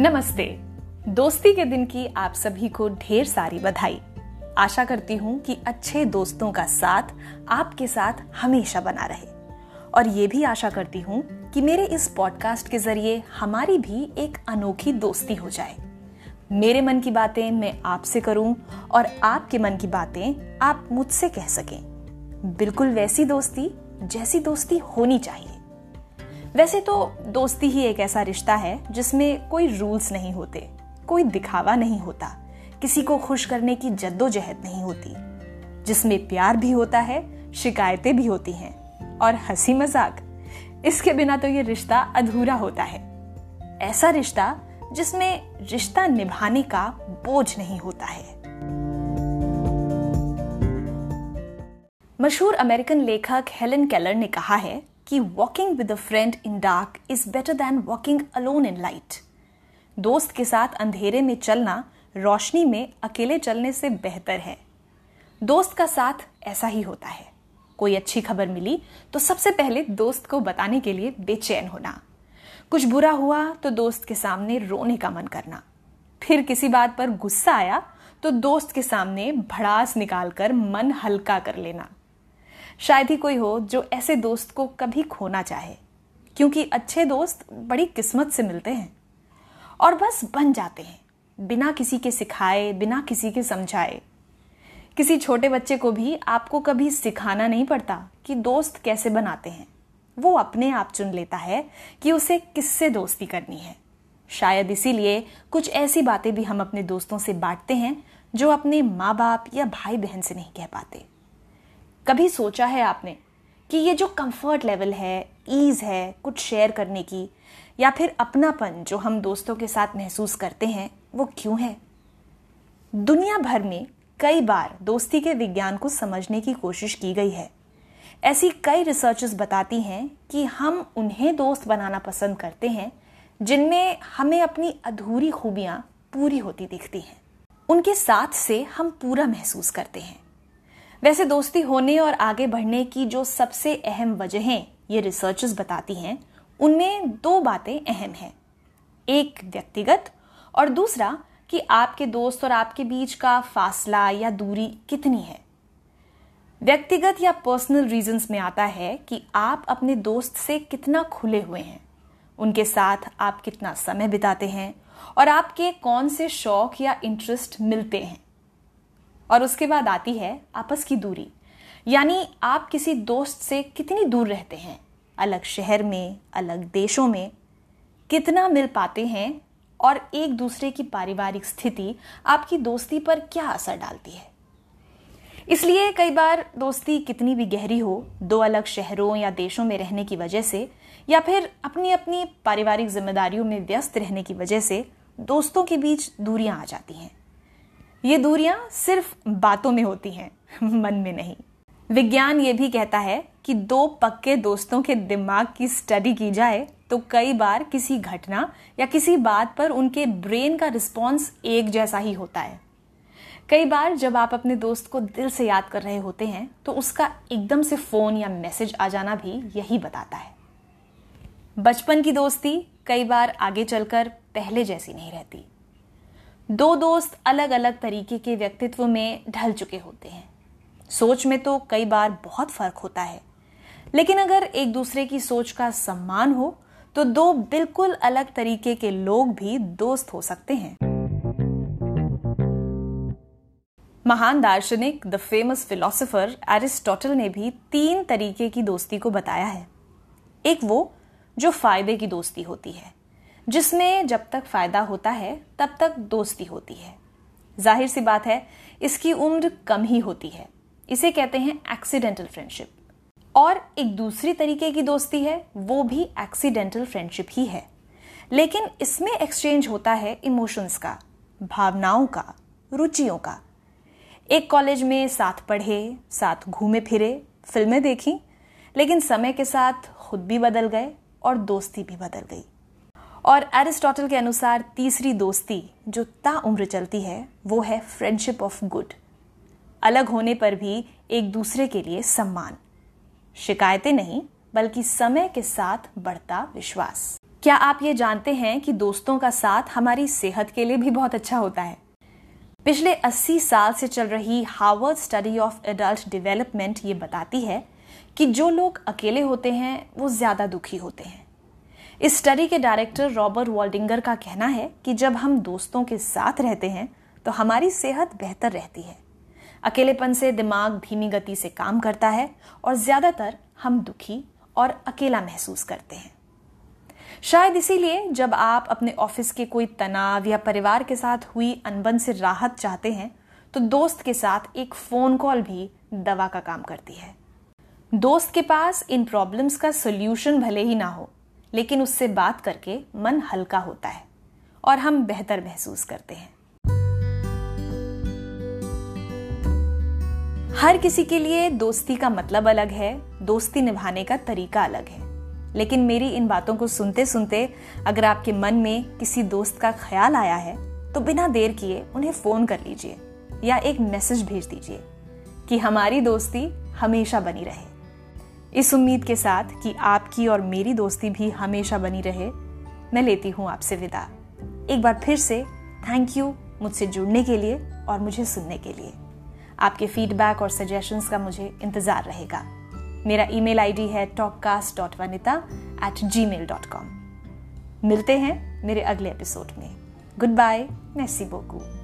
नमस्ते। दोस्ती के दिन की आप सभी को ढेर सारी बधाई। आशा करती हूँ कि अच्छे दोस्तों का साथ आपके साथ हमेशा बना रहे। और ये भी आशा करती हूँ कि मेरे इस पॉडकास्ट के ज़रिए हमारी भी एक अनोखी दोस्ती हो जाए। मेरे मन की बातें मैं आपसे करूँ और आपके मन की बातें आप मुझसे कह सकें। बिल्कुल वैसी दोस्ती, जैसी दोस्ती होनी चाहिए। वैसे तो दोस्ती ही एक ऐसा रिश्ता है जिसमें कोई रूल्स नहीं होते, कोई दिखावा नहीं होता, किसी को खुश करने की जद्दोजहद नहीं होती, जिसमें प्यार भी होता है, शिकायतें भी होती हैं और हँसी मज़ाक। इसके बिना तो ये रिश्ता अधूरा होता है। ऐसा रिश्ता जिसमें रिश्ता निभाने का बोझ नहीं होता है। मशहूर अमेरिकन लेखक हेलन केलर ने कहा है कि walking with a friend in dark is better than walking alone in light दोस्त के साथ अंधेरे में चलना रोशनी में अकेले चलने से बेहतर है। दोस्त का साथ ऐसा ही होता है। कोई अच्छी खबर मिली तो सबसे पहले दोस्त को बताने के लिए बेचैन होना। कुछ बुरा हुआ तो दोस्त के सामने रोने का मन करना। फिर किसी बात पर गुस्सा आया तो दोस्त के सामने भड़ास निकालकर मन हल्का कर लेना। शायद ही कोई हो जो ऐसे दोस्त को कभी खोना चाहे, क्योंकि अच्छे दोस्त बड़ी किस्मत से मिलते हैं और बस बन जाते हैं, बिना किसी के सिखाए, बिना किसी के समझाए। किसी छोटे बच्चे को भी आपको कभी सिखाना नहीं पड़ता कि दोस्त कैसे बनाते हैं। वो अपने आप चुन लेता है कि उसे किससे दोस्ती करनी है। शायद इसीलिए कुछ ऐसी बातें भी हम अपने दोस्तों से बांटते हैं जो अपने माँ बाप या भाई बहन से नहीं कह पाते। कभी सोचा है आपने कि ये जो कंफर्ट लेवल है ईज है कुछ शेयर करने की, या फिर अपनापन जो हम दोस्तों के साथ महसूस करते हैं, वो क्यों है? दुनिया भर में कई बार दोस्ती के विज्ञान को समझने की कोशिश की गई है। ऐसी कई रिसर्चेस बताती हैं कि हम उन्हें दोस्त बनाना पसंद करते हैं, जिनमें हमें अपनी अधूरी खूबियाँ पूरी होती दिखती हैं। उनके साथ से हम पूरा महसूस करते हैं। वैसे दोस्ती होने और आगे बढ़ने की जो सबसे अहम वजहें ये रिसर्चेस बताती हैं, उनमें दो बातें अहम हैं। एक, व्यक्तिगत, और दूसरा कि आपके दोस्त और आपके बीच का फासला या दूरी कितनी है। व्यक्तिगत या पर्सनल रीजंस में आता है कि आप अपने दोस्त से कितना खुले हुए हैं, उनके साथ आप कितना समय बिताते हैं, और आपके कौन से शौक या इंटरेस्ट मिलते हैं। और उसके बाद आती है आपस की दूरी। यानी आप किसी दोस्त से कितनी दूर रहते हैं? अलग शहर में, अलग देशों में। कितना मिल पाते हैं? और एक दूसरे की पारिवारिक स्थिति आपकी दोस्ती पर क्या असर डालती है? इसलिए कई बार दोस्ती कितनी भी गहरी हो, दो अलग शहरों या देशों में रहने की वजह से, या फिर अपनी अपनी पारिवारिक जिम्मेदारियों में व्यस्त रहने की वजह से, दोस्तों के बीच दूरियाँ आ जाती हैं। ये दूरियाँ सिर्फ़ बातों में होती हैं, मन में नहीं। विज्ञान ये भी कहता है कि दो पक्के दोस्तों के दिमाग की स्टडी की जाए तो कई बार किसी घटना या किसी बात पर उनके ब्रेन का रिस्पॉन्स एक जैसा ही होता है। कई बार जब आप अपने दोस्त को दिल से याद कर रहे होते हैं तो उसका एकदम से फ़ोन या मैसेज आ जाना भी यही बताता है। बचपन की दोस्ती कई बार आगे चलकर पहले जैसी नहीं रहती। दो दोस्त अलग अलग तरीके के व्यक्तित्व में ढल चुके होते हैं। सोच में तो कई बार बहुत फ़र्क होता है। लेकिन अगर एक दूसरे की सोच का सम्मान हो तो दो बिल्कुल अलग तरीके के लोग भी दोस्त हो सकते हैं। महान दार्शनिक द फ़ेमस फिलोसोफर एरिस्टोटल ने भी तीन तरीके की दोस्ती को बताया है। एक वो, जो फ़ायदे की दोस्ती होती है। जिसमें जब तक फ़ायदा होता है, तब तक दोस्ती होती है। ज़ाहिर सी बात है, इसकी उम्र कम ही होती है। इसे कहते हैं एक्सीडेंटल फ्रेंडशिप और एक दूसरी तरीके की दोस्ती है, वो भी एक्सीडेंटल फ्रेंडशिप ही है। लेकिन इसमें एक्सचेंज होता है इमोशंस का, भावनाओं का, रुचियों का। एक कॉलेज में साथ पढ़े, साथ घूमे फिरे फ़िल्में देखी, लेकिन समय के साथ खुद भी बदल गए और दोस्ती भी बदल गई। और एरिस्टोटल के अनुसार तीसरी दोस्ती जो ता उम्र चलती है, वो है फ्रेंडशिप ऑफ़ गुड अलग होने पर भी एक दूसरे के लिए सम्मान। शिकायतें नहीं, बल्कि समय के साथ बढ़ता विश्वास। क्या आप ये जानते हैं कि दोस्तों का साथ हमारी सेहत के लिए भी बहुत अच्छा होता है? पिछले 80 साल से चल रही Harvard study of adult development ये बताती है कि जो लोग अकेले होते हैं, वो ज़्यादा दुखी होते हैं। इस स्टडी के डायरेक्टर रॉबर्ट वॉल्डिंगर का कहना है कि जब हम दोस्तों के साथ रहते हैं तो हमारी सेहत बेहतर रहती है। अकेलेपन से दिमाग धीमी गति से काम करता है और ज़्यादातर हम दुखी और अकेला महसूस करते हैं। शायद इसीलिए जब आप अपने ऑफ़िस के कोई तनाव या परिवार के साथ हुई अनबन से राहत चाहते हैं तो दोस्त के साथ एक फ़ोन कॉल भी दवा का काम करती है। दोस्त के पास इन प्रॉब्लम्स का सोल्यूशन भले ही ना हो लेकिन उससे बात करके मन हल्का होता है और हम बेहतर महसूस करते हैं। हर किसी के लिए दोस्ती का मतलब अलग है, दोस्ती निभाने का तरीका अलग है। लेकिन मेरी इन बातों को सुनते सुनते अगर आपके मन में किसी दोस्त का ख्याल आया है तो बिना देर किए उन्हें फ़ोन कर लीजिए या एक मैसेज भेज दीजिए कि हमारी दोस्ती हमेशा बनी रहे। इस उम्मीद के साथ कि आपकी और मेरी दोस्ती भी हमेशा बनी रहे। मैं लेती हूँ आपसे विदा। एक बार फिर से थैंक यू मुझसे जुड़ने के लिए और मुझे सुनने के लिए। आपके फीडबैक और सजेशंस का मुझे इंतज़ार रहेगा। मेरा ईमेल आईडी है talkcast dot Vanita at Gmail dot com मिलते हैं मेरे अगले एपिसोड में। Good bye Massey बोकू